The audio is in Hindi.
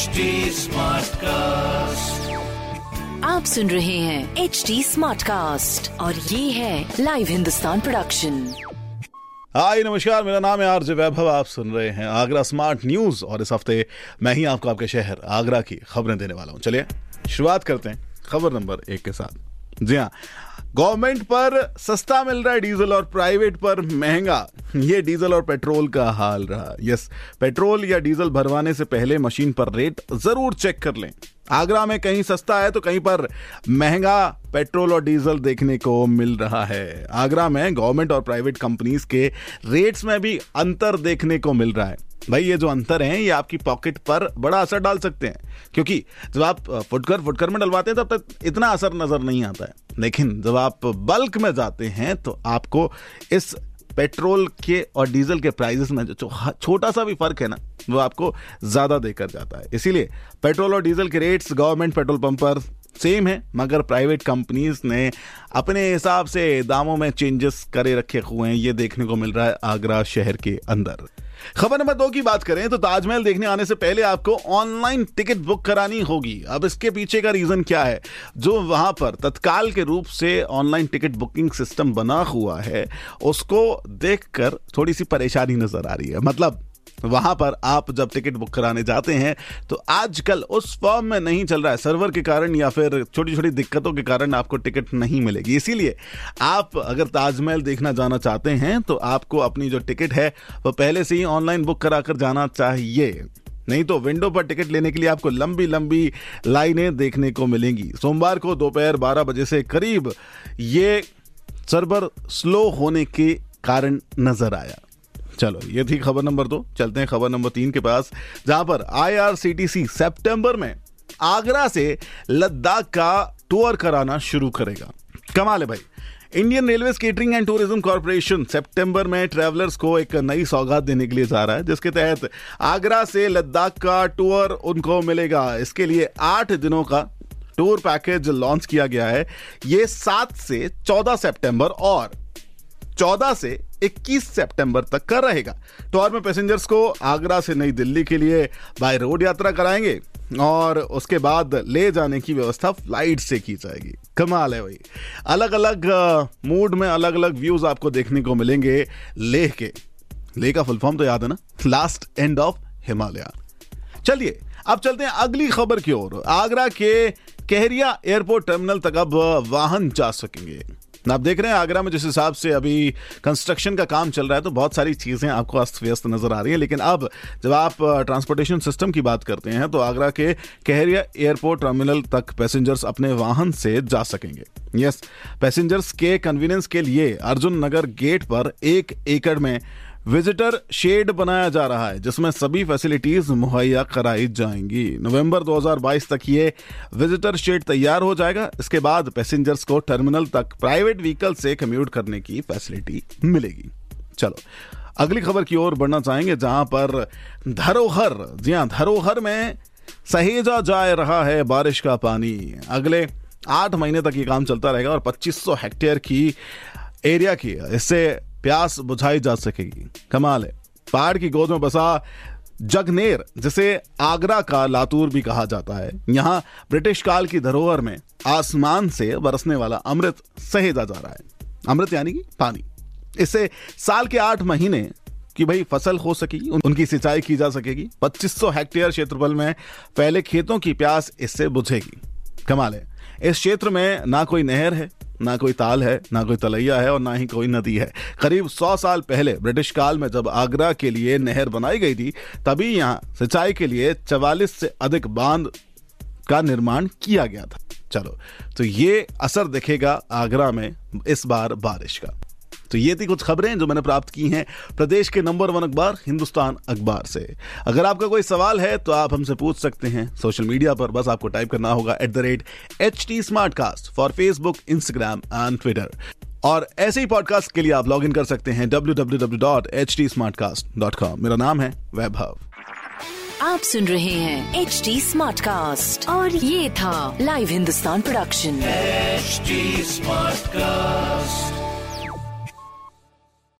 HD कास्ट आप सुन रहे हैं एच डी स्मार्ट कास्ट और ये है लाइव हिंदुस्तान प्रोडक्शन हाय नमस्कार मेरा नाम है आरजे वैभव आप सुन रहे हैं आगरा स्मार्ट न्यूज़ और इस हफ़्ते मैं ही आपको आपके शहर आगरा की खबरें देने वाला हूँ। चलिए शुरुआत करते हैं खबर नंबर एक के साथ। जी हाँ। गवर्नमेंट पर सस्ता मिल रहा है डीजल और प्राइवेट पर महँगा। ये डीजल और पेट्रोल का हाल रहा। यस, पेट्रोल या डीजल भरवाने से पहले मशीन पर रेट ज़रूर चेक कर लें। आगरा में कहीं सस्ता है तो कहीं पर महँगा पेट्रोल और डीजल देखने को मिल रहा है। आगरा में गवर्नमेंट और प्राइवेट कंपनीज़ के रेट्स में भी अंतर देखने को मिल रहा है। भाई, ये जो अंतर है, ये आपकी पॉकेट पर बड़ा असर डाल सकते हैं। क्योंकि जब आप फुटकर फुटकर में डलवाते हैं, तब तक इतना असर नज़र नहीं आता है। लेकिन जब आप बल्क में जाते हैं तो आपको इस पेट्रोल के और डीजल के प्राइजेस में जो छोटा सा भी फ़र्क है ना, वो आपको ज़्यादा देकर जाता है। इसीलिए पेट्रोल और डीजल के रेट्स गवर्नमेंट पेट्रोल पंप पर सेम है, मगर प्राइवेट कंपनीज़ ने अपने हिसाब से दामों में चेंजेस करे रखे हुए हैं। ये देखने को मिल रहा है आगरा शहर के अंदर। खबर नंबर दो की बात करें तो ताजमहल देखने आने से पहले आपको ऑनलाइन टिकट बुक करानी होगी। अब इसके पीछे का रीजन क्या है? जो वहाँ पर तत्काल के रूप से ऑनलाइन टिकट बुकिंग सिस्टम बना हुआ है, उसको देखकर थोड़ी सी परेशानी नज़र आ रही है। मतलब वहाँ पर आप जब टिकट बुक कराने जाते हैं तो आजकल उस फॉर्म में नहीं चल रहा है। सर्वर के कारण या फिर छोटी छोटी दिक्कतों के कारण आपको टिकट नहीं मिलेगी। इसीलिए आप अगर ताजमहल देखना जाना चाहते हैं तो आपको अपनी जो टिकट है, वो पहले से ही ऑनलाइन बुक करा कर जाना चाहिए। नहीं तो विंडो पर टिकट लेने के लिए आपको लंबी लंबी लाइनें देखने को मिलेंगी। सोमवार को दोपहर 12 बजे से करीब ये सर्वर स्लो होने के कारण नज़र आया। चलो, ये थी खबर नंबर दो। चलते हैं खबर नंबर तीन के पास। जहाँ पर आईआरसीटीसी सितंबर में आगरा से लद्दाख का टूर कराना शुरू करेगा। कमाल है भाई। Indian railway catering and tourism corporation सितंबर में ट्रैवलर्स को एक नई सौगात देने के लिए जा रहा है, जिसके तहत आगरा से लद्दाख का टूर उनको मिलेगा। इसके लिए आठ दिनों का टूर पैकेज लॉन्च किया गया है। ये सात से चौदह सितंबर और 14 से 21 सितंबर तक का रहेगा। टूर में पैसेंजर्स को आगरा से नई दिल्ली के लिए बाय रोड यात्रा कराएँगे और उसके बाद ले जाने की व्यवस्था फ़्लाइट से की जाएगी। कमाल है भाई। अलग अलग मूड में अलग अलग व्यूज़ आपको देखने को मिलेंगे लेह के। लेह का फुल फॉर्म तो याद है ना? लास्ट एंड ऑफ़ हिमालय चलिए, अब चलते हैं अगली खबर की ओर। आगरा के कहरिया एयरपोर्ट टर्मिनल तक अब वाहन जा सकेंगे। आप देख रहे हैं आगरा में जिस हिसाब से अभी कंस्ट्रक्शन का काम चल रहा है तो बहुत सारी चीज़ें आपको अस्त व्यस्त नज़र आ रही है। लेकिन अब जब आप ट्रांसपोर्टेशन सिस्टम की बात करते हैं तो आगरा के कहरिया एयरपोर्ट टर्मिनल तक पैसेंजर्स अपने वाहन से जा सकेंगे। यस पैसेंजर्स के कन्वीनियंस के लिए अर्जुन नगर गेट पर एक एकड़ में विजिटर शेड बनाया जा रहा है, जिसमें सभी फैसिलिटीज़ मुहैया कराई जाएँगी। नवंबर 2022 तक ये विजिटर शेड तैयार हो जाएगा। इसके बाद पैसेंजर्स को टर्मिनल तक प्राइवेट व्हीकल से कम्यूट करने की फैसिलिटी मिलेगी। चलो, अगली खबर की ओर बढ़ना चाहेंगे, जहाँ पर धरोहर, जी हाँ धरोहर में सहेजा जा रहा है बारिश का पानी। अगले आठ महीने तक ये काम चलता रहेगा और 2500 हेक्टेयर की एरिया की इससे प्यास बुझाई जा सकेगी। कमाल है। पहाड़ की गोद में बसा जगनेर, जिसे आगरा का लातूर भी कहा जाता है। यहाँ ब्रिटिश काल की धरोहर में आसमान से बरसने वाला अमृत सहेजा जा रहा है। अमृत यानी कि पानी। इससे साल के आठ महीने की भाई फ़सल हो सकेगी उनकी सिंचाई की जा सकेगी। 2500 हेक्टेयर क्षेत्रफल में पहले खेतों की प्यास इससे बुझेगी। कमाल है। इस क्षेत्र में ना कोई नहर है ना कोई ताल है, ना कोई तलैया है और ना ही कोई नदी है। करीब सौ साल पहले ब्रिटिश काल में जब आगरा के लिए नहर बनाई गई थी, तभी यहाँ सिंचाई के लिए चवालीस से अधिक बाँध का निर्माण किया गया था। चलो तो ये असर दिखेगा आगरा में इस बार बारिश का। तो ये थी कुछ खबरें जो मैंने प्राप्त की हैं प्रदेश के नंबर वन अखबार हिंदुस्तान अखबार से। अगर आपका कोई सवाल है तो आप हमसे पूछ सकते हैं सोशल मीडिया पर। बस आपको टाइप करना होगा at the rate H T Smartcast for Facebook Instagram and Twitter और ऐसे ही पॉडकास्ट के लिए आप लॉग इन कर सकते हैं W W W dot H T Smartcast dot com मेरा नाम है वैभव। आप सुन रहे हैं एच टी स्मार्ट कास्ट और ये था live Hindustan production HD Smartcast.